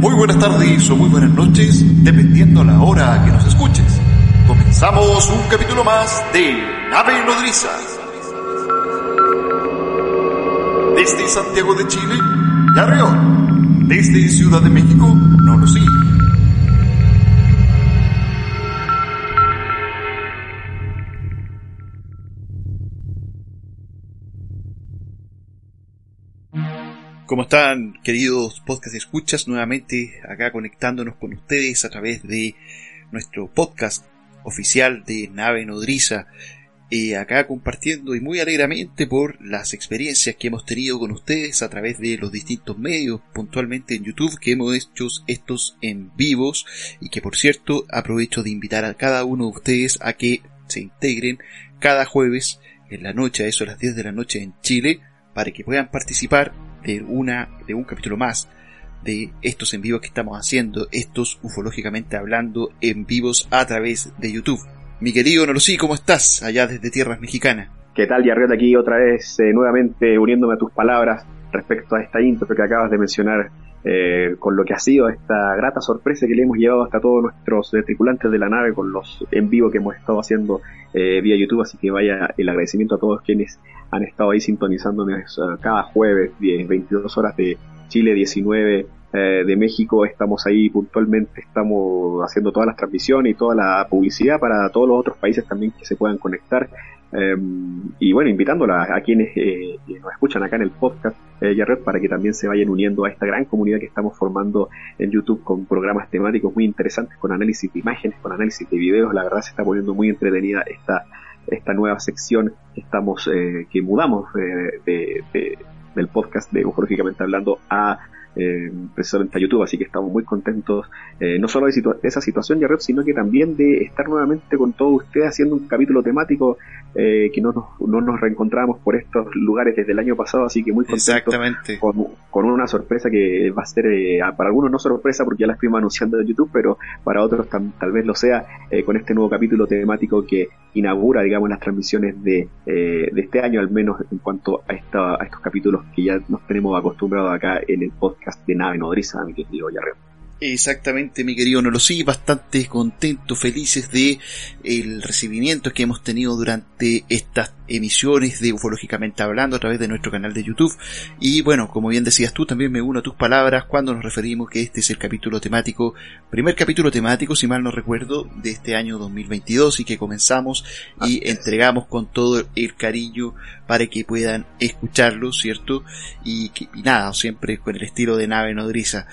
Muy buenas tardes o muy buenas noches, dependiendo la hora que nos escuches. Comenzamos un capítulo más de Nave Nodriza. Desde Santiago de Chile, Yarrión. Desde Ciudad de México, no lo sé. ¿Cómo están, queridos podcast escuchas? Nuevamente acá conectándonos con ustedes a través de nuestro podcast oficial de Nave Nodriza. y acá compartiendo y muy alegremente por las experiencias que hemos tenido con ustedes a través de los distintos medios, puntualmente en YouTube, que hemos hecho estos en vivos y que por cierto aprovecho de invitar a cada uno de ustedes a que se integren cada jueves en la noche, a eso a las 10 de la noche en Chile, para que puedan participar de una, de un capítulo más de estos en vivos que estamos haciendo, estos ufológicamente hablando en vivos a través de YouTube. Mi querido Norosí, ¿cómo estás allá desde tierras mexicanas? ¿Qué tal, Yarriot? Aquí otra vez eh, nuevamente uniéndome a tus palabras respecto a esta intro que acabas de mencionar eh, con lo que ha sido esta grata sorpresa que le hemos llevado hasta todos nuestros eh, tripulantes de la nave con los en vivo que hemos estado haciendo eh, vía YouTube, así que vaya el agradecimiento a todos quienes han estado ahí sintonizándonos eh, cada jueves, 10, 22 horas de Chile, 19 eh, de México, estamos ahí puntualmente, estamos haciendo todas las transmisiones y toda la publicidad para todos los otros países también que se puedan conectar. Em, y bueno, invitándola a quienes eh, nos escuchan acá en el podcast, eh, para que también se vayan uniendo a esta gran comunidad que estamos formando en YouTube con programas temáticos muy interesantes, con análisis de imágenes, con análisis de videos. La verdad se está poniendo muy entretenida esta, esta nueva sección que estamos, eh, que mudamos de, del podcast de Ufológicamente Hablando a eh, precisamente a YouTube, así que estamos muy contentos, eh, no solo de, esa situación, Jared, sino que también de estar nuevamente con todos ustedes haciendo un capítulo temático eh, que no nos, no nos reencontramos por estos lugares desde el año pasado, así que muy contentos con, con, una sorpresa que va a ser, eh, para algunos no sorpresa porque ya la estuvimos anunciando en YouTube, pero para otros tal vez lo sea, eh, con este nuevo capítulo temático que inaugura, digamos, las transmisiones de, de este año, al menos en cuanto a, esta, a estos capítulos que ya nos tenemos acostumbrados acá en el podcast de nave nodriza, mi querido Yarreo. Exactamente, mi querido Nolosí, bastante contentos, felices de el recibimiento que hemos tenido durante estas emisiones de Ufológicamente Hablando a través de nuestro canal de YouTube. Y bueno, como bien decías tú, también me uno a tus palabras cuando nos referimos que este es el capítulo temático, primer capítulo temático, si mal no recuerdo, de este año 2022 y que comenzamos y entregamos con todo el cariño para que puedan escucharlo, ¿cierto? Y, que, y nada, siempre con el estilo de nave nodriza.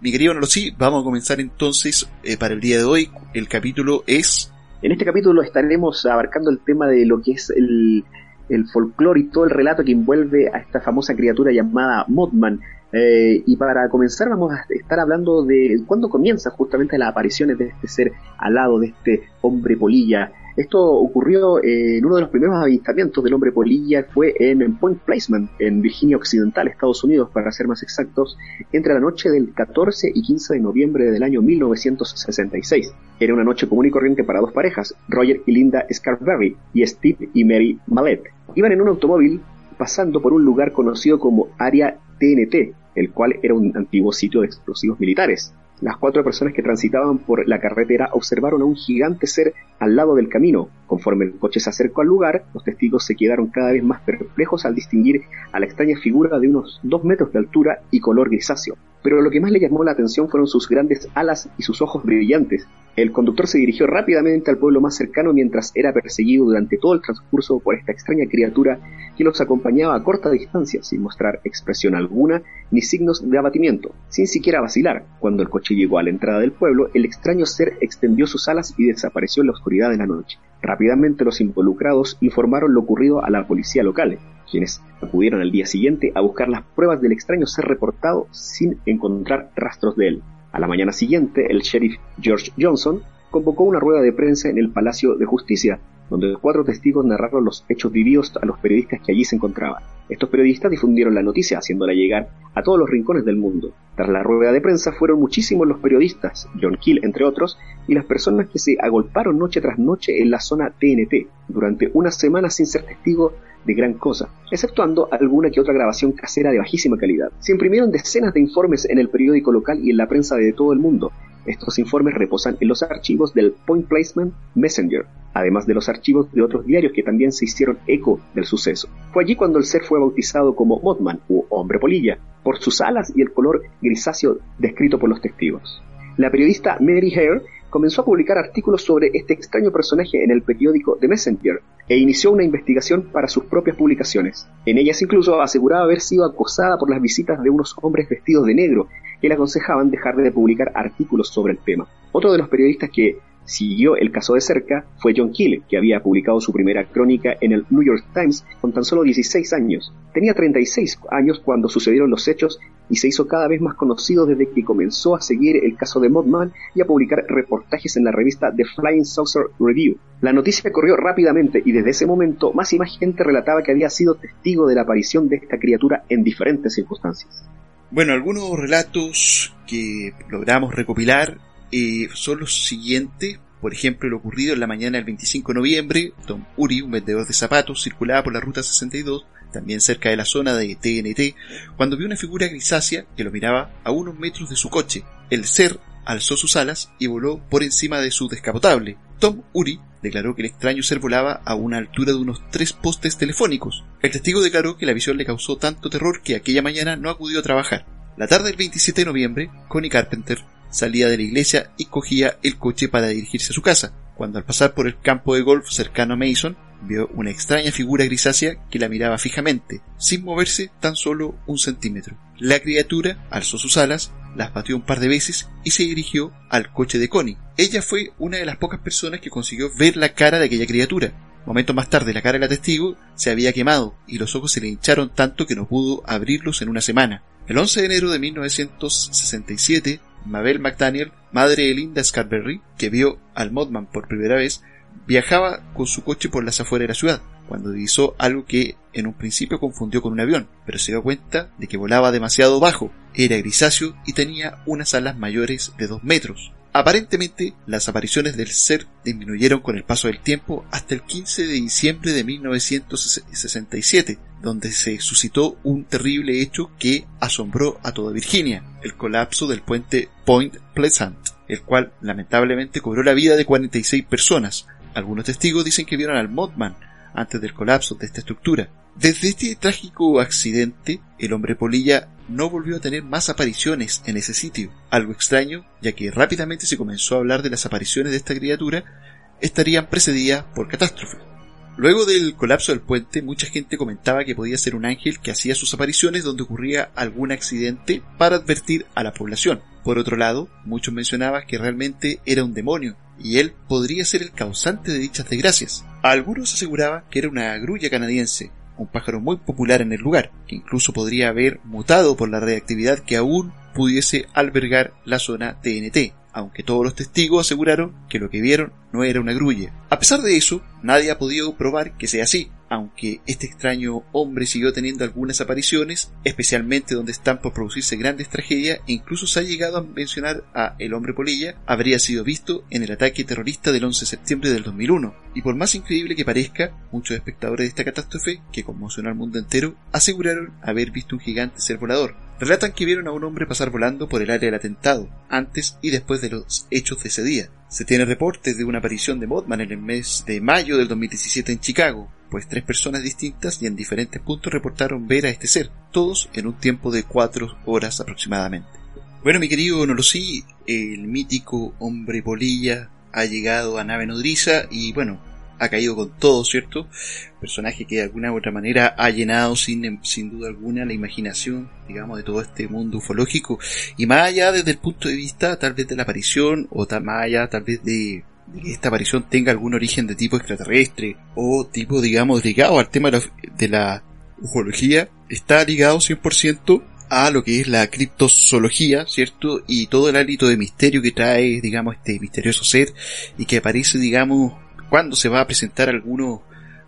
Mi querido sí, vamos a comenzar entonces eh, para el día de hoy. El capítulo es... En este capítulo estaremos abarcando el tema de lo que es el, el folclore y todo el relato que envuelve a esta famosa criatura llamada Mothman. Eh, y para comenzar vamos a estar hablando de cuándo comienza justamente las apariciones de este ser alado, de este hombre polilla, esto ocurrió en uno de los primeros avistamientos del hombre polilla, fue en Point Placement, en Virginia Occidental, Estados Unidos, para ser más exactos, entre la noche del 14 y 15 de noviembre del año 1966. Era una noche común y corriente para dos parejas, Roger y Linda Scarberry y Steve y Mary Mallet. Iban en un automóvil pasando por un lugar conocido como Área TNT, el cual era un antiguo sitio de explosivos militares. Las cuatro personas que transitaban por la carretera observaron a un gigante ser al lado del camino. Conforme el coche se acercó al lugar, los testigos se quedaron cada vez más perplejos al distinguir a la extraña figura de unos dos metros de altura y color grisáceo. Pero lo que más le llamó la atención fueron sus grandes alas y sus ojos brillantes, el conductor se dirigió rápidamente al pueblo más cercano mientras era perseguido durante todo el transcurso por esta extraña criatura que los acompañaba a corta distancia sin mostrar expresión alguna ni signos de abatimiento, sin siquiera vacilar. Cuando el coche llegó a la entrada del pueblo, el extraño ser extendió sus alas y desapareció en la oscuridad de la noche. Rápidamente los involucrados informaron lo ocurrido a la policía local, quienes acudieron al día siguiente a buscar las pruebas del extraño ser reportado sin encontrar rastros de él. A la mañana siguiente, el sheriff George Johnson convocó una rueda de prensa en el Palacio de Justicia, donde cuatro testigos narraron los hechos vividos a los periodistas que allí se encontraban. Estos periodistas difundieron la noticia, haciéndola llegar a todos los rincones del mundo. Tras la rueda de prensa fueron muchísimos los periodistas, John Keel entre otros, y las personas que se agolparon noche tras noche en la zona TNT. Durante una semana sin ser testigo de gran cosa, exceptuando alguna que otra grabación casera de bajísima calidad. Se imprimieron decenas de informes en el periódico local y en la prensa de todo el mundo. Estos informes reposan en los archivos del Point Placement Messenger, además de los archivos de otros diarios que también se hicieron eco del suceso. Fue allí cuando el ser fue bautizado como Mothman u hombre polilla, por sus alas y el color grisáceo descrito por los testigos. La periodista Mary Hare comenzó a publicar artículos sobre este extraño personaje en el periódico The Messenger e inició una investigación para sus propias publicaciones. En ellas incluso aseguraba haber sido acosada por las visitas de unos hombres vestidos de negro que le aconsejaban dejar de publicar artículos sobre el tema. Otro de los periodistas que siguió el caso de cerca fue John Keel, que había publicado su primera crónica en el New York Times con tan solo 16 años. Tenía 36 años cuando sucedieron los hechos y se hizo cada vez más conocido desde que comenzó a seguir el caso de Mothman y a publicar reportajes en la revista The Flying Saucer Review. La noticia corrió rápidamente y desde ese momento más y más gente relataba que había sido testigo de la aparición de esta criatura en diferentes circunstancias. Bueno, algunos relatos que logramos recopilar eh, son los siguientes. Por ejemplo, lo ocurrido en la mañana del 25 de noviembre, Tom Uri, un vendedor de zapatos, circulaba por la ruta 62, también cerca de la zona de TNT, cuando vio una figura grisácea que lo miraba a unos metros de su coche. El ser alzó sus alas y voló por encima de su descapotable. Tom Uri declaró que el extraño ser volaba a una altura de unos tres postes telefónicos. El testigo declaró que la visión le causó tanto terror que aquella mañana no acudió a trabajar. La tarde del 27 de noviembre, Connie Carpenter salía de la iglesia y cogía el coche para dirigirse a su casa, cuando al pasar por el campo de golf cercano a Mason, vio una extraña figura grisácea que la miraba fijamente, sin moverse tan solo un centímetro. La criatura alzó sus alas, las batió un par de veces y se dirigió al coche de Connie. Ella fue una de las pocas personas que consiguió ver la cara de aquella criatura. Momentos más tarde la cara de la testigo se había quemado y los ojos se le hincharon tanto que no pudo abrirlos en una semana. El 11 de enero de 1967, Mabel McDaniel, madre de Linda Scarberry, que vio al Modman por primera vez, viajaba con su coche por las afueras de la ciudad, cuando divisó algo que en un principio confundió con un avión, pero se dio cuenta de que volaba demasiado bajo, era grisáceo y tenía unas alas mayores de dos metros. Aparentemente, las apariciones del ser disminuyeron con el paso del tiempo hasta el 15 de diciembre de 1967, donde se suscitó un terrible hecho que asombró a toda Virginia, el colapso del puente Point Pleasant, el cual lamentablemente cobró la vida de 46 personas. Algunos testigos dicen que vieron al Mothman antes del colapso de esta estructura. Desde este trágico accidente, el hombre polilla no volvió a tener más apariciones en ese sitio. Algo extraño, ya que rápidamente se comenzó a hablar de las apariciones de esta criatura, estarían precedidas por catástrofes. Luego del colapso del puente, mucha gente comentaba que podía ser un ángel que hacía sus apariciones donde ocurría algún accidente para advertir a la población. Por otro lado, muchos mencionaban que realmente era un demonio, y él podría ser el causante de dichas desgracias. algunos aseguraban que era una grulla canadiense, un pájaro muy popular en el lugar, que incluso podría haber mutado por la reactividad que aún pudiese albergar la zona TNT, aunque todos los testigos aseguraron que lo que vieron no era una grulla. A pesar de eso, nadie ha podido probar que sea así, aunque este extraño hombre siguió teniendo algunas apariciones, especialmente donde están por producirse grandes tragedias, e incluso se ha llegado a mencionar a el hombre polilla, habría sido visto en el ataque terrorista del 11 de septiembre del 2001. Y por más increíble que parezca, muchos espectadores de esta catástrofe, que conmocionó al mundo entero, aseguraron haber visto un gigante ser volador. Relatan que vieron a un hombre pasar volando por el área del atentado, antes y después de los hechos de ese día. Se tiene reportes de una aparición de Mothman en el mes de mayo del 2017 en Chicago, pues tres personas distintas y en diferentes puntos reportaron ver a este ser, todos en un tiempo de cuatro horas aproximadamente. Bueno, mi querido Nolosí, el mítico hombre polilla ha llegado a nave nodriza y bueno, ha caído con todo, ¿cierto? Personaje que de alguna u otra manera ha llenado sin, sin duda alguna la imaginación, digamos, de todo este mundo ufológico. Y más allá desde el punto de vista tal vez de la aparición, o más allá tal vez de, que esta aparición tenga algún origen de tipo extraterrestre, o tipo, digamos, ligado al tema de la, ufología, está ligado 100% a lo que es la criptozoología, ¿cierto? Y todo el hálito de misterio que trae, digamos, este misterioso ser y que aparece, digamos, cuando se va a presentar algunos,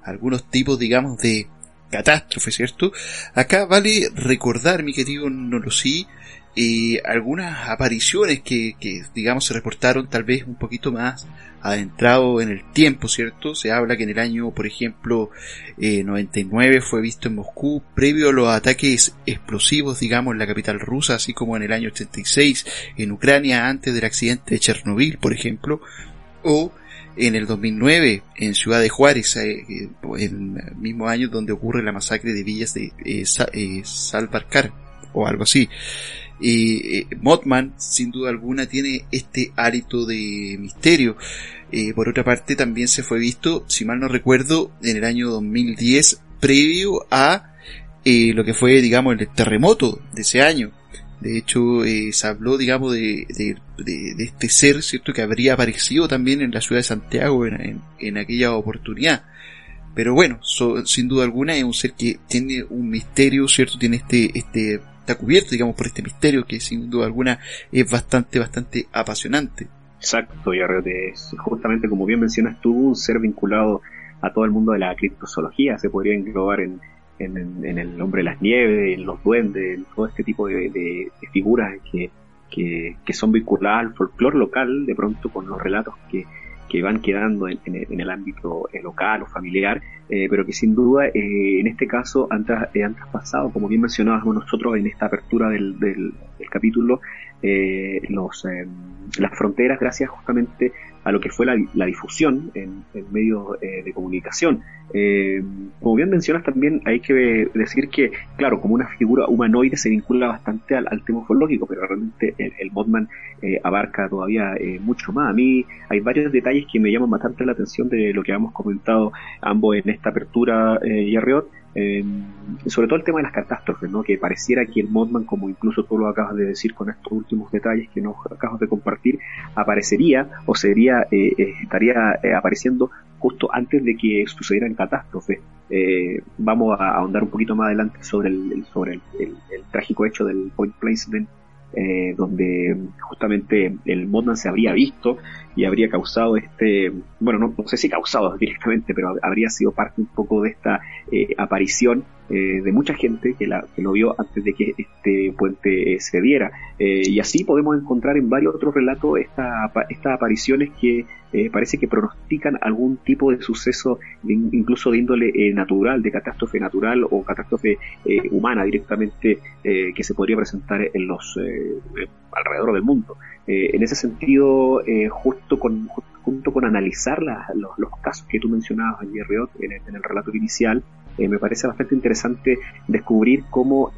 algunos tipos, digamos, de catástrofe, ¿cierto? Acá vale recordar, mi querido Nolosí, eh, algunas apariciones que, que, digamos, se reportaron tal vez un poquito más adentrado en el tiempo, ¿cierto? Se habla que en el año, por ejemplo, eh, 99 fue visto en Moscú, previo a los ataques explosivos, digamos, en la capital rusa, así como en el año 86 en Ucrania, antes del accidente de Chernobyl, por ejemplo, o en el 2009 en Ciudad de Juárez, eh, eh, en el mismo año donde ocurre la masacre de villas de eh, eh Salvarcar, o algo así. Eh, Mothman, sin duda alguna, tiene este hálito de misterio. Eh, por otra parte, también se fue visto, si mal no recuerdo, en el año 2010, previo a eh, lo que fue, digamos, el terremoto de ese año. De hecho, eh, se habló, digamos, de, de, de, este ser, ¿cierto?, que habría aparecido también en la ciudad de Santiago en, en, aquella oportunidad. Pero bueno, so, sin duda alguna es un ser que tiene un misterio, ¿cierto? Tiene este, este está cubierto, digamos, por este misterio que sin duda alguna es bastante, bastante apasionante. Exacto, y justamente como bien mencionas tú, un ser vinculado a todo el mundo de la criptozoología, se podría englobar en, en, el hombre de las nieves, en los duendes, en todo este tipo de, figuras que, que, son vinculadas al folclore local, de pronto con los relatos que, que van quedando en, en, el ámbito eh, local o familiar, eh, pero que sin duda eh, en este caso han, eh, han, traspasado, como bien mencionábamos nosotros en esta apertura del, del, del capítulo, eh, los, las fronteras gracias justamente a lo que fue la, la difusión en, en medios eh, de comunicación. Eh, como bien mencionas también hay que decir que, claro, como una figura humanoide se vincula bastante al, al tema ufológico, pero realmente el, el Modman eh, abarca todavía eh, mucho más. A mí hay varios detalles que me llaman bastante la atención de lo que hemos comentado ambos en esta apertura, eh, y Arriot. Sobre todo el tema de las catástrofes, ¿no? que pareciera que el Modman, como incluso tú lo acabas de decir con estos últimos detalles que nos acabas de compartir, aparecería o sería eh, eh, estaría eh, apareciendo justo antes de que sucedieran catástrofes. Eh, vamos a ahondar un poquito más adelante sobre el, sobre el, trágico hecho del point placement eh, donde justamente el Modman se habría visto y habría causado este, bueno, no, no, sé si causado directamente, pero habría sido parte un poco de esta eh, aparición eh, de mucha gente que, la, que, lo vio antes de que este puente se diera. Y así podemos encontrar en varios otros relatos esta, estas apariciones que eh, parece que pronostican algún tipo de suceso, incluso de índole eh, natural, de catástrofe natural o catástrofe eh, humana directamente que se podría presentar en los alrededor del mundo. en ese sentido, justo con, junto con analizar la, los, los, casos que tú mencionabas ayer, Riot, en en el relato inicial, me parece bastante interesante descubrir cómo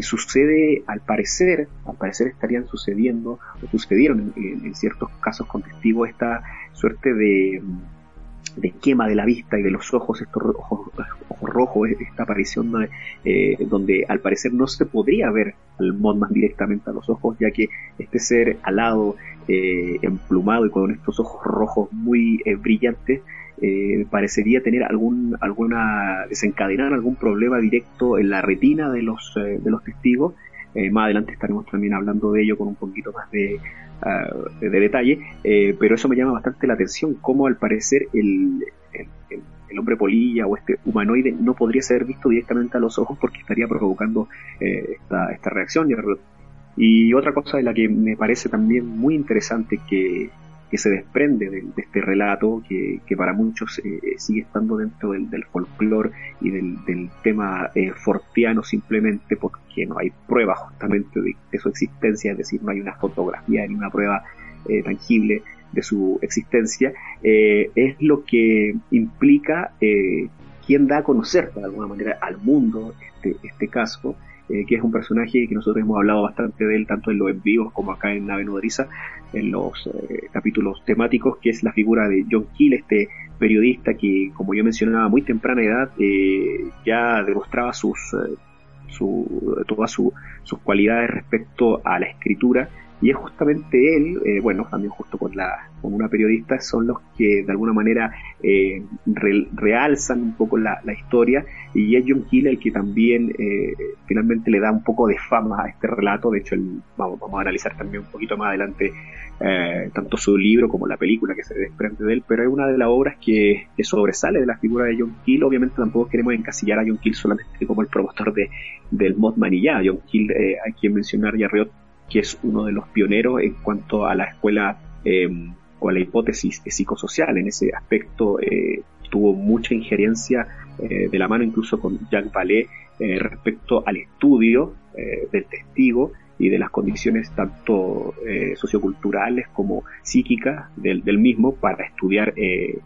sucede, al parecer, al parecer estarían sucediendo, o sucedieron en, en ciertos casos con testigos esta suerte de, de quema de la vista y de los ojos, estos ojos, ojos rojos, esta aparición eh, donde al parecer no se podría ver al Modman directamente a los ojos, ya que este ser alado, eh, emplumado y con estos ojos rojos muy eh, brillantes, eh, parecería tener algún, alguna, desencadenar algún problema directo en la retina de los, eh, de los testigos. Eh, más adelante estaremos también hablando de ello con un poquito más de, uh, de, de detalle, pero eso me llama bastante la atención, cómo al parecer el, el, el, el, hombre polilla o este humanoide no podría ser visto directamente a los ojos porque estaría provocando esta, esta reacción. Y otra cosa de la que me parece también muy interesante que, que se desprende de, de este relato que, que para muchos eh, sigue estando dentro del, del folclore y del, del tema eh, fortiano simplemente porque no hay prueba justamente de, su existencia, es decir, no hay una fotografía ni una prueba eh, tangible de su existencia, eh, es lo que implica eh, quién da a conocer de alguna manera al mundo este, este caso eh, que es un personaje que nosotros hemos hablado bastante de él, tanto en los envíos como acá en Nave Nodriza, en los eh, capítulos temáticos, que es la figura de John Keel, este periodista que, como yo mencionaba, a muy temprana edad eh, ya demostraba sus, su, todas su, sus cualidades respecto a la escritura y es justamente él, eh, bueno, también justo con, la, con una periodista, son los que de alguna manera eh, realzan un poco la, historia. Y es John Keel el que también eh, finalmente le da un poco de fama a este relato, de hecho el, vamos, vamos a analizar también un poquito más adelante tanto su libro como la película que se desprende de él, pero es una de las obras que, sobresale de la figura de John Keel, obviamente tampoco queremos encasillar a John Keel solamente como el promotor de, del y ya, John Keel hay que mencionar ya que es uno de los pioneros en cuanto a la escuela em, o a la hipótesis psicosocial. En ese aspecto eh, tuvo mucha injerencia eh, de la mano incluso con Jacques Vallée eh, respecto al estudio del testigo y de las condiciones tanto socioculturales como psíquicas del, mismo para estudiar el,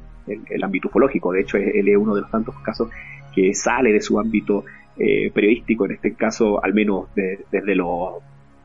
ámbito ufológico. De hecho, él es uno de los tantos casos que sale de su ámbito periodístico, en este caso al menos desde los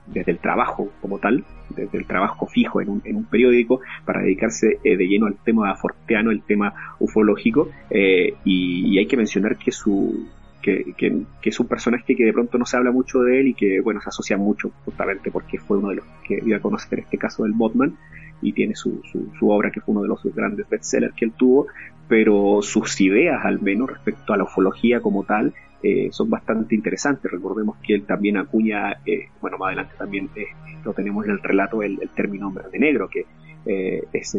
desde el trabajo como tal, desde el trabajo fijo en un, en un periódico, para dedicarse eh, de lleno al tema forteano, el tema ufológico, eh, y, hay que mencionar que su que, que, es un personaje que de pronto no se habla mucho de él y que bueno se asocia mucho justamente porque fue uno de los que iba a conocer este caso del Botman y tiene su, su, su obra que fue uno de los grandes bestsellers que él tuvo, pero sus ideas al menos respecto a la ufología como tal eh, son bastante interesantes. Recordemos que él también acuña, eh, bueno, más adelante también eh, lo tenemos en el relato, el, término hombre de negro, que es,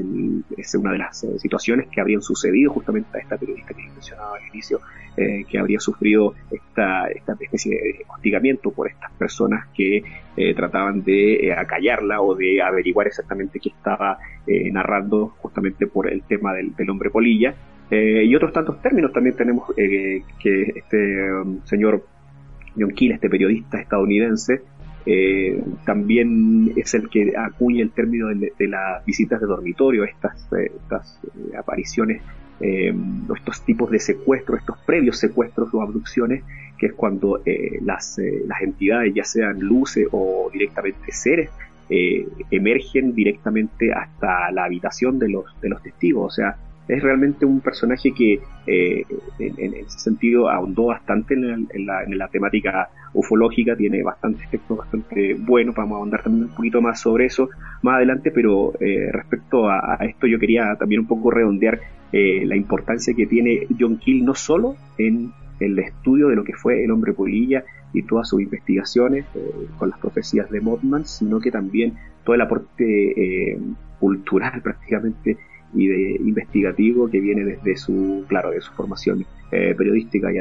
es, una de las situaciones que habrían sucedido justamente a esta periodista que mencionaba al inicio, que habría sufrido esta, esta especie de hostigamiento por estas personas que trataban de acallarla o de averiguar exactamente qué estaba narrando justamente por el tema del hombre polilla. Eh, y otros tantos términos también tenemos eh, que este um, señor John Keel, este periodista estadounidense, eh, también es el que acuña el término de, las visitas de dormitorio, estas, estas apariciones, estos tipos de secuestros, estos previos secuestros o abducciones, que es cuando las, las entidades, ya sean luces o directamente seres, emergen directamente hasta la habitación de los, de los testigos. O sea, es realmente un personaje que eh, en, ese sentido ahondó bastante en la, temática ufológica, tiene bastantes textos bastante buenos, vamos a ahondar también un poquito más sobre eso más adelante, pero eh, respecto a, esto yo quería también un poco redondear eh, la importancia que tiene John Keel no solo en el estudio de lo que fue el hombre polilla y todas sus investigaciones con las profecías de Mothman, sino que también todo el aporte cultural prácticamente y de investigativo que viene desde su, claro, de su formación eh, periodística y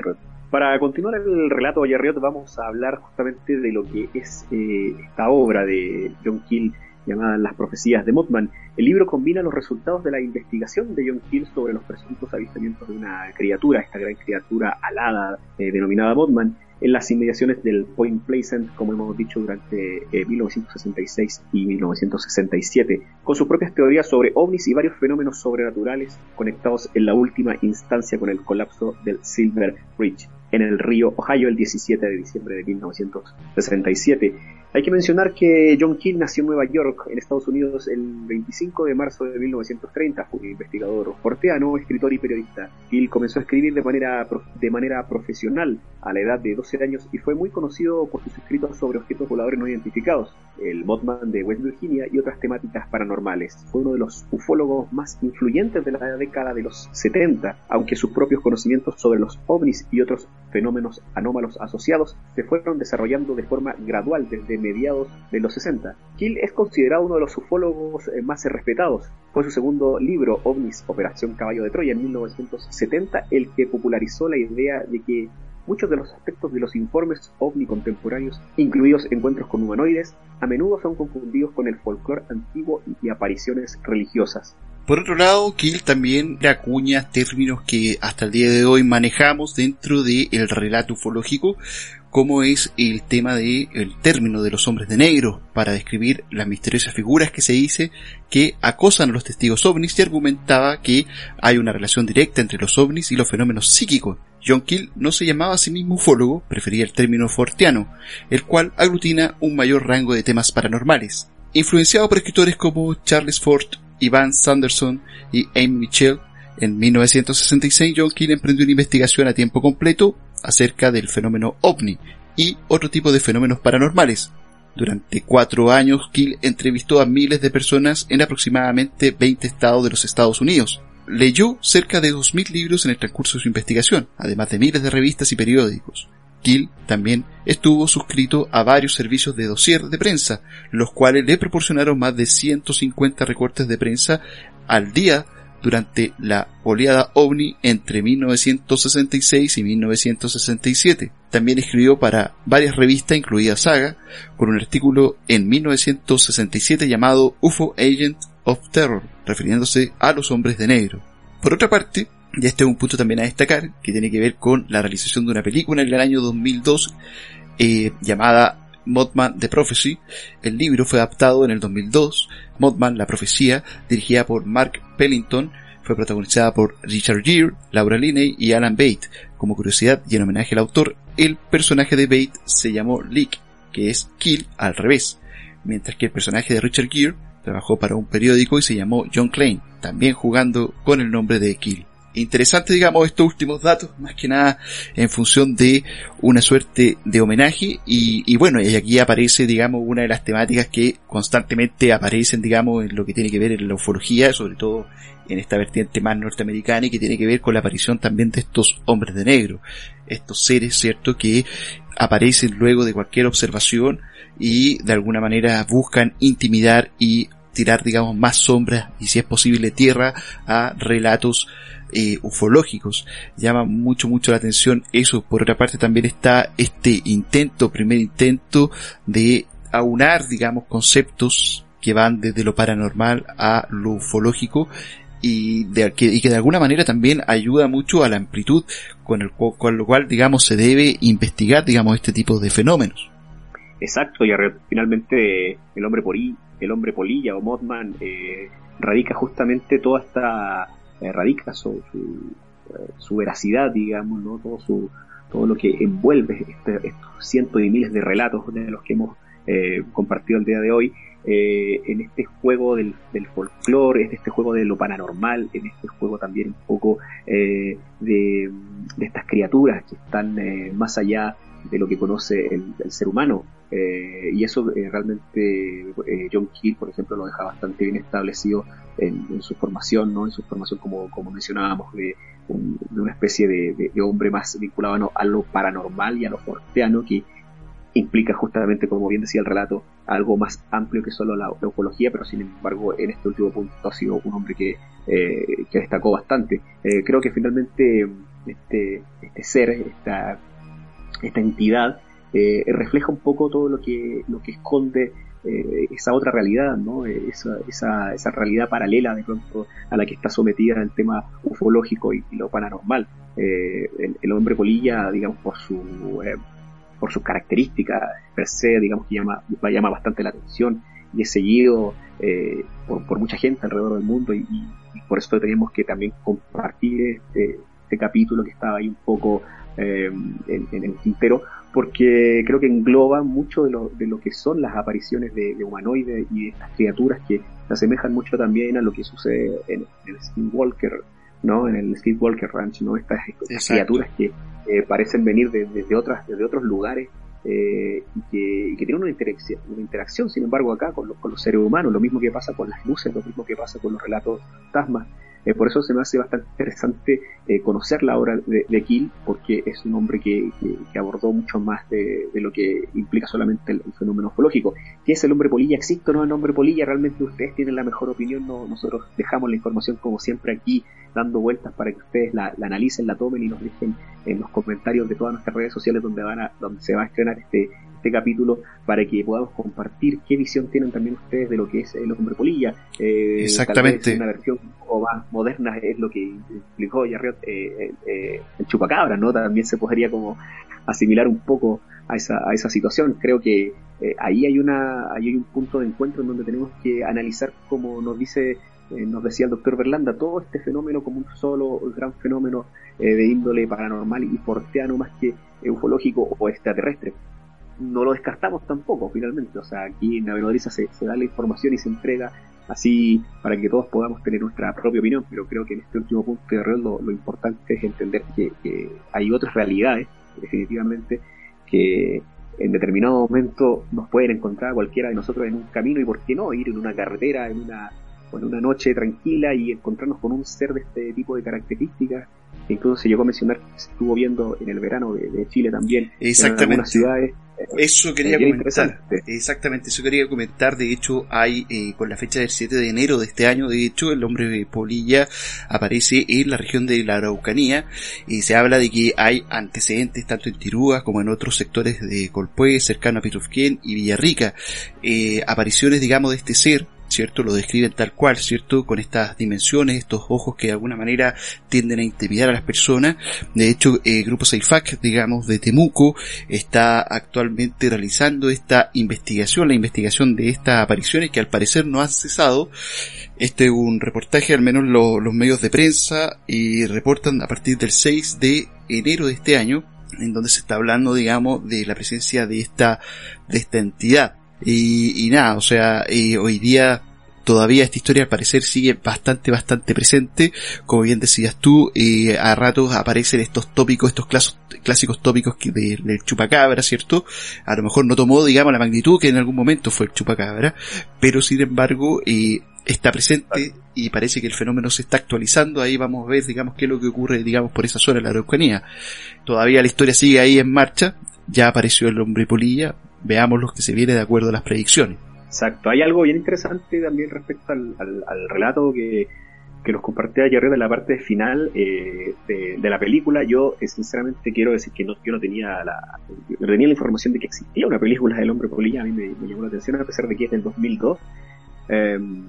Para continuar el relato de Yerriot vamos a hablar justamente de lo que es eh, esta obra de John Keel llamada Las profecías de Mothman. El libro combina los resultados de la investigación de John Keel sobre los presuntos avistamientos de una criatura, esta gran criatura alada eh, denominada Mothman, en las inmediaciones del Point Pleasant, como hemos dicho, durante 1966 eh, y 1967, con sus propias teorías sobre ovnis y varios fenómenos sobrenaturales conectados en la última instancia con el colapso del Silver Bridge en el río Ohio el 17 de diciembre de 1967 hay que mencionar que John Keel nació en Nueva York, en Estados Unidos, el 25 de marzo de 1930. Fue investigador porteano, escritor y periodista. Keel comenzó a escribir de manera, de manera profesional a la edad de 12 años y fue muy conocido por sus escritos sobre objetos voladores no identificados, el Mothman de West Virginia y otras temáticas paranormales. Fue uno de los ufólogos más influyentes de la década de los 70, aunque sus propios conocimientos sobre los ovnis y otros fenómenos anómalos asociados se fueron desarrollando de forma gradual desde mediados de los 60. Kill es considerado uno de los ufólogos eh, más respetados. Fue su segundo libro, OVNIS, Operación Caballo de Troya, en 1970, el que popularizó la idea de que muchos de los aspectos de los informes ovni contemporáneos, incluidos encuentros con humanoides, a menudo son confundidos con el folclore antiguo y apariciones religiosas. Por otro lado, Kill también acuña términos que hasta el día de hoy manejamos dentro del relato ufológico, como es el tema del el término de los hombres de negro, para describir las misteriosas figuras que se dice que acosan a los testigos ovnis y argumentaba que hay una relación directa entre los ovnis y los fenómenos psíquicos. John Kill no se llamaba a sí mismo ufólogo, prefería el término fortiano, el cual aglutina un mayor rango de temas paranormales. Influenciado por escritores como Charles Ford, Ivan Sanderson y Amy Mitchell, en 1966 John Keel emprendió una investigación a tiempo completo acerca del fenómeno ovni y otro tipo de fenómenos paranormales. Durante cuatro años, Kill entrevistó a miles de personas en aproximadamente 20 estados de los Estados Unidos. Leyó cerca de 2.000 libros en el transcurso de su investigación, además de miles de revistas y periódicos. Kill también estuvo suscrito a varios servicios de dossier de prensa, los cuales le proporcionaron más de 150 recortes de prensa al día durante la oleada ovni entre 1966 y 1967. También escribió para varias revistas, incluida Saga, con un artículo en 1967 llamado UFO Agent of Terror, refiriéndose a los hombres de negro. Por otra parte, y este es un punto también a destacar, que tiene que ver con la realización de una película en el año 2002 eh, llamada Mothman The Prophecy. El libro fue adaptado en el 2002. Mothman, la profecía, dirigida por Mark Pellington, fue protagonizada por Richard Gere, Laura Linney y Alan Bate. Como curiosidad y en homenaje al autor, el personaje de Bate se llamó Lick, que es Kill al revés, mientras que el personaje de Richard Gere trabajó para un periódico y se llamó John Klein, también jugando con el nombre de Kill interesante, digamos, estos últimos datos, más que nada en función de una suerte de homenaje y, y, bueno, y aquí aparece, digamos, una de las temáticas que constantemente aparecen, digamos, en lo que tiene que ver en la ufología, sobre todo en esta vertiente más norteamericana y que tiene que ver con la aparición también de estos hombres de negro, estos seres, ¿cierto?, que aparecen luego de cualquier observación y de alguna manera buscan intimidar y tirar, digamos, más sombras y si es posible tierra a relatos eh, ufológicos. Llama mucho, mucho la atención eso. Por otra parte también está este intento, primer intento de aunar, digamos, conceptos que van desde lo paranormal a lo ufológico y, de, que, y que de alguna manera también ayuda mucho a la amplitud con, el, con lo cual, digamos, se debe investigar, digamos, este tipo de fenómenos. Exacto, y finalmente el hombre, polilla, el hombre polilla o Mothman eh, radica justamente toda esta eh, radica su, eh, su, veracidad, digamos, ¿no? todo, su, todo lo que envuelve este, estos cientos y miles de relatos de los que hemos eh, compartido el día de hoy, en este juego del, del folclore, en este juego de lo paranormal, en este juego también un poco de, de, estas criaturas que están más allá de lo que conoce el, ser humano. Y eso realmente John Keel, por ejemplo, lo deja bastante bien establecido en, su formación, ¿no? En su formación, como, como mencionábamos, de, una especie de, hombre más vinculado a lo paranormal y a lo forteano, que implica justamente, como bien decía el relato, algo más amplio que solo la, ufología, pero sin embargo en este último punto ha sido un hombre que, eh, que destacó bastante. Eh, creo que finalmente este, este ser, esta, esta entidad, eh, refleja un poco todo lo que, lo que esconde eh, esa otra realidad, ¿no? Esa, esa, realidad paralela de pronto a la que está sometida el tema ufológico y, lo paranormal. Eh, el, hombre polilla, digamos, por su por sus características per se, digamos que llama, llama bastante la atención y es seguido por, mucha gente alrededor del mundo y, por eso tenemos que también compartir este, este capítulo que estaba ahí un poco en, en, el tintero porque creo que engloba mucho de lo, de lo que son las apariciones de, humanoides y de estas criaturas que se asemejan mucho también a lo que sucede en, el Skinwalker, ¿no? En el Skinwalker Ranch, ¿no? Estas, criaturas que eh, parecen venir desde otras, desde otros lugares eh, y, que, tienen una interacción, una interacción, sin embargo, acá con los, con los seres humanos, lo mismo que pasa con las luces, lo mismo que pasa con los relatos fantasmas. Eh, por eso se me hace bastante interesante eh, conocer la obra de, de, porque es un hombre que, abordó mucho más de, lo que implica solamente el, fenómeno ufológico. ¿Qué es el hombre polilla? ¿Existe o no el hombre polilla? Realmente ustedes tienen la mejor opinión, no, nosotros dejamos la información como siempre aquí dando vueltas para que ustedes la, analicen, la tomen y nos dejen en los comentarios de todas nuestras redes sociales donde, van a, donde se va a estrenar este, este capítulo para que podamos compartir qué visión tienen también ustedes de lo que es el hombre polilla. Eh, Exactamente. una versión o más moderna es lo que explicó Yarriot, eh, eh, el chupacabra, ¿no? También se podría como asimilar un poco a esa, a esa situación. Creo que eh, ahí hay una ahí hay un punto de encuentro en donde tenemos que analizar como nos dice nos decía el doctor Berlanda todo este fenómeno como un solo gran fenómeno de índole paranormal y forteano más que ufológico o extraterrestre no lo descartamos tampoco finalmente. O sea, aquí en la se, se da la información y se entrega así para que todos podamos tener nuestra propia opinión, pero creo que en este último punto de real lo, importante es entender que, hay otras realidades, definitivamente, que en determinado momento nos pueden encontrar cualquiera de nosotros en un camino y por qué no ir en una carretera, en una, en una noche tranquila y encontrarnos con un ser de este tipo de características. Que incluso se llegó a mencionar que se estuvo viendo en el verano de, Chile también, Exactamente. en algunas ciudades. Eso quería comentar. Exactamente, eso quería comentar. De hecho, hay eh, con la fecha del 7 de enero de este año, de hecho, el hombre de Polilla aparece en la región de la Araucanía y se habla de que hay antecedentes tanto en Tirúa como en otros sectores de Colpué, cercano a Pitrufquén y Villarrica. Eh, apariciones, digamos, de este ser ¿cierto? Lo describen tal cual, ¿cierto? Con estas dimensiones, estos ojos que de alguna manera tienden a intimidar a las personas. De hecho, el grupo Seifac, digamos, de Temuco, está actualmente realizando esta investigación, la investigación de estas apariciones que al parecer no han cesado. Este es un reportaje, al menos los medios de prensa, y reportan a partir del 6 de enero de este año, en donde se está hablando, digamos, de la presencia de esta, de esta entidad. Y, nada, o sea, hoy día todavía esta historia al parecer sigue bastante, bastante presente. Como bien decías tú, eh, a ratos aparecen estos tópicos, estos clásicos tópicos que de, del chupacabra, ¿cierto? A lo mejor no tomó, digamos, la magnitud que en algún momento fue el chupacabra, pero sin embargo, está presente y parece que el fenómeno se está actualizando. Ahí vamos a ver, digamos, qué es lo que ocurre, digamos, por esa zona de la Araucanía. Todavía la historia sigue ahí en marcha. Ya apareció el hombre polilla, veamos lo que se viene de acuerdo a las predicciones. Exacto, hay algo bien interesante también respecto al, relato que, que nos compartía ayer en la parte final eh, de, la película. Yo eh, sinceramente quiero decir que no, yo no tenía la, tenía la información de que existía una película del hombre polilla, a mí me, llamó la atención a pesar de que es del 2002. Em,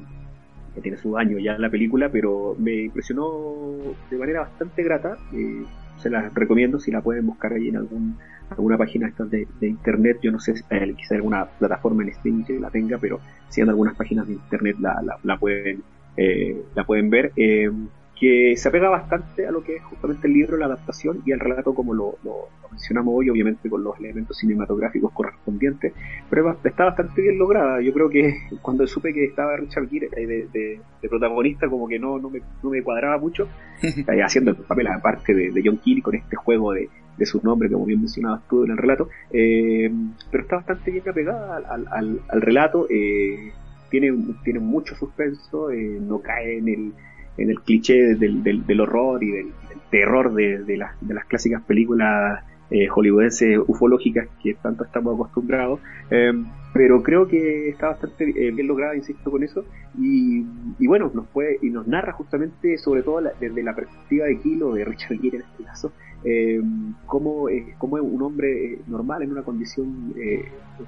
que tiene su año ya la película, pero me impresionó de manera bastante grata. Eh, se las recomiendo si la pueden buscar ahí en algún alguna página de, de internet, yo no sé, eh, quizá alguna plataforma en streaming que la tenga, pero si en algunas páginas de internet la, la, la pueden eh, la pueden ver, eh, que se apega bastante a lo que es justamente el libro, la adaptación y el relato como lo, lo, mencionamos hoy, obviamente con los elementos cinematográficos correspondientes, pero está bastante bien lograda. Yo creo que cuando supe que estaba Richard Gere eh, de, de, de, protagonista, como que no, no, me, no me cuadraba mucho, haciendo el papel aparte de, de John Kelly con este juego de, de su nombre, como bien mencionabas tú en el relato, eh, pero está bastante bien apegada al, al, al relato, eh, tiene, tiene mucho suspenso, eh, no cae en el, en el cliché del, del, horror y del, terror de, las, de las clásicas películas eh, hollywoodenses ufológicas que tanto estamos acostumbrados, eh, pero creo que está bastante eh, bien lograda, insisto con eso, y, y, bueno, nos puede, y nos narra justamente, sobre todo desde la perspectiva de Kilo, de Richard Gere en este caso, eh, cómo, eh, cómo, un hombre eh, normal en una condición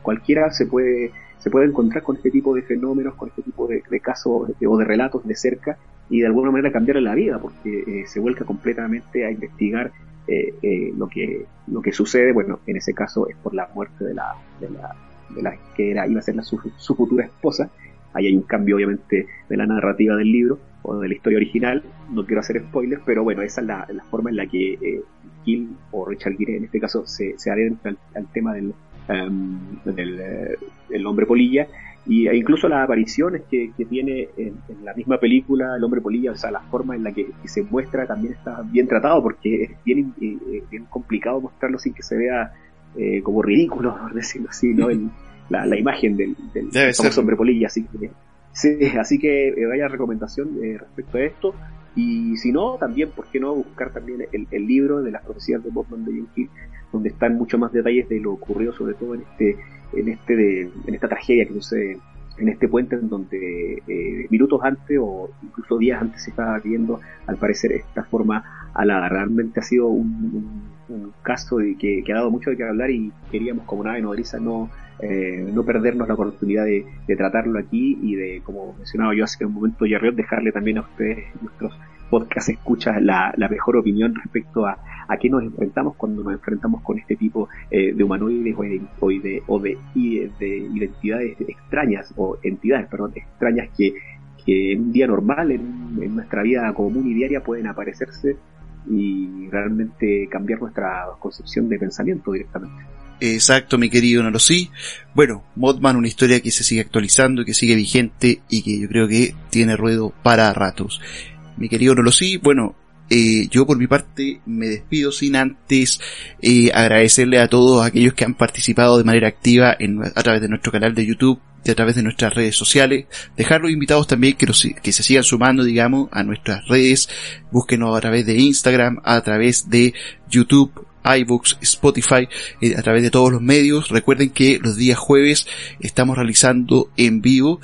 cualquiera se puede, se puede encontrar con este tipo de fenómenos, con este tipo de, casos o de relatos de cerca y de alguna manera cambiarle la vida porque se vuelca completamente a investigar lo, que, lo que sucede. Bueno, en ese caso es por la muerte de la, de la, de la que era, iba a ser la, su, su futura esposa. Ahí hay un cambio obviamente de la narrativa del libro o de la historia original. No quiero hacer spoilers, pero bueno, esa es la, la forma en la que eh, o Richard Gere en este caso se, se adentra al, tema del, um, del, eh, hombre polilla y e incluso las apariciones que, que tiene en, la misma película el hombre polilla, o sea, la forma en la que, se muestra también está bien tratado porque es bien, eh, bien complicado mostrarlo sin que se vea eh, como ridículo, por decirlo así, ¿no? la, la, imagen del, del hombre polilla, así que, sí, así que vaya recomendación respecto a esto. Y si no, también, ¿por qué no buscar también el, libro de las profecías de Botman de John Hill, donde están mucho más detalles de lo ocurrido, sobre todo en este, en este, de, en esta tragedia que sucede en este puente, en donde eh, minutos antes o incluso días antes se estaba viendo, al parecer, esta forma alada. Realmente ha sido un, caso de que, ha dado mucho de qué hablar y queríamos, como nave nodriza, no eh, no perdernos la oportunidad de, tratarlo aquí y de, como mencionaba yo hace un momento, Yarriot, dejarle también a ustedes, nuestros podcast escuchas, la, mejor opinión respecto a, a qué nos enfrentamos cuando nos enfrentamos con este tipo eh, de humanoides o de, o de, identidades extrañas, o entidades, perdón, extrañas que, que en un día normal, en, en nuestra vida común y diaria, pueden aparecerse y realmente cambiar nuestra concepción de pensamiento directamente. Exacto, mi querido sí. Bueno, Modman, una historia que se sigue actualizando, que sigue vigente y que yo creo que tiene ruedo para ratos. Mi querido sí. bueno, eh, yo por mi parte me despido sin antes eh, agradecerle a todos aquellos que han participado de manera activa en, a través de nuestro canal de YouTube a través de nuestras redes sociales. Dejar los invitados también que, que se sigan sumando, digamos, a nuestras redes. Búsquenos a través de Instagram, a través de YouTube, iBooks, Spotify, eh, a través de todos los medios. Recuerden que los días jueves estamos realizando en vivo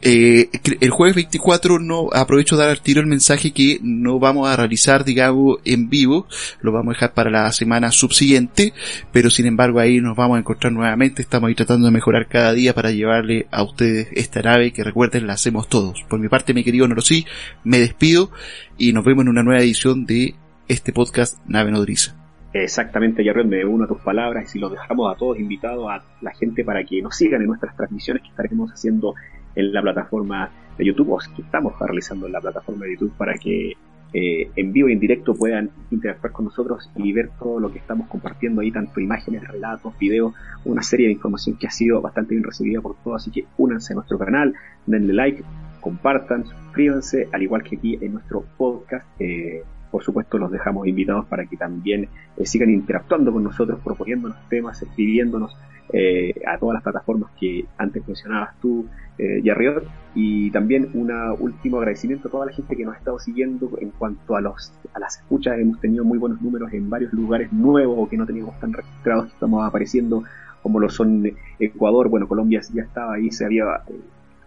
eh, el jueves 24 no aprovecho de dar al tiro el mensaje que no vamos a realizar, digamos, en vivo, lo vamos a dejar para la semana subsiguiente, pero sin embargo ahí nos vamos a encontrar nuevamente, estamos ahí tratando de mejorar cada día para llevarle a ustedes esta nave que recuerden la hacemos todos. Por mi parte, mi querido Norosí, me despido y nos vemos en una nueva edición de este podcast Nave Nodriza. Exactamente, Yarred, me uno a tus palabras y si los dejamos a todos invitados a la gente para que nos sigan en nuestras transmisiones que estaremos haciendo en la plataforma de YouTube o que estamos realizando en la plataforma de YouTube para que eh, en vivo y en directo puedan interactuar con nosotros y ver todo lo que estamos compartiendo ahí, tanto imágenes, relatos, videos, una serie de información que ha sido bastante bien recibida por todos, así que únanse a nuestro canal, denle like, compartan, suscríbanse, al igual que aquí en nuestro podcast. Eh, por supuesto los dejamos invitados para que también eh, sigan interactuando con nosotros, proponiéndonos temas, escribiéndonos eh, a todas las plataformas que antes mencionabas tú, eh, Yarriot, y también un último agradecimiento a toda la gente que nos ha estado siguiendo en cuanto a los a las escuchas, hemos tenido muy buenos números en varios lugares nuevos o que no teníamos tan registrados que estamos apareciendo como lo son Ecuador, bueno, Colombia ya estaba ahí, se había eh,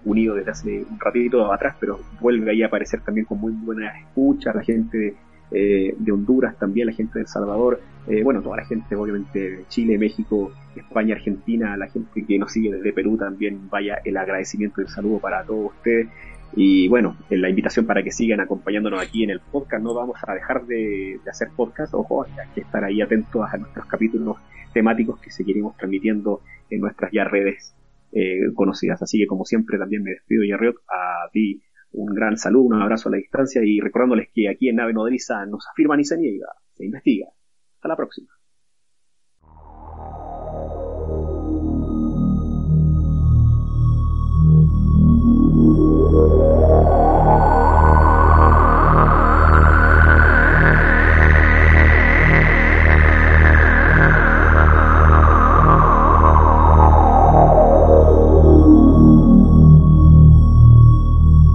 unido desde hace un ratito atrás, pero vuelve ahí a aparecer también con muy buenas escuchas, la gente eh, de Honduras también, la gente de El Salvador, eh, bueno, toda la gente obviamente de Chile, México, España, Argentina, la gente que nos sigue desde Perú también, vaya el agradecimiento y el saludo para todos ustedes. Y bueno, la invitación para que sigan acompañándonos aquí en el podcast. No vamos a dejar de, hacer podcast, ojo, hay que estar ahí atentos a nuestros capítulos temáticos que seguiremos transmitiendo en nuestras ya redes eh, conocidas. Así que como siempre también me despido, Yarriot, a ti un gran saludo, un abrazo a la distancia y recordándoles que aquí en Nave Nodriza nos afirman y se niega, se investiga. Hasta la próxima.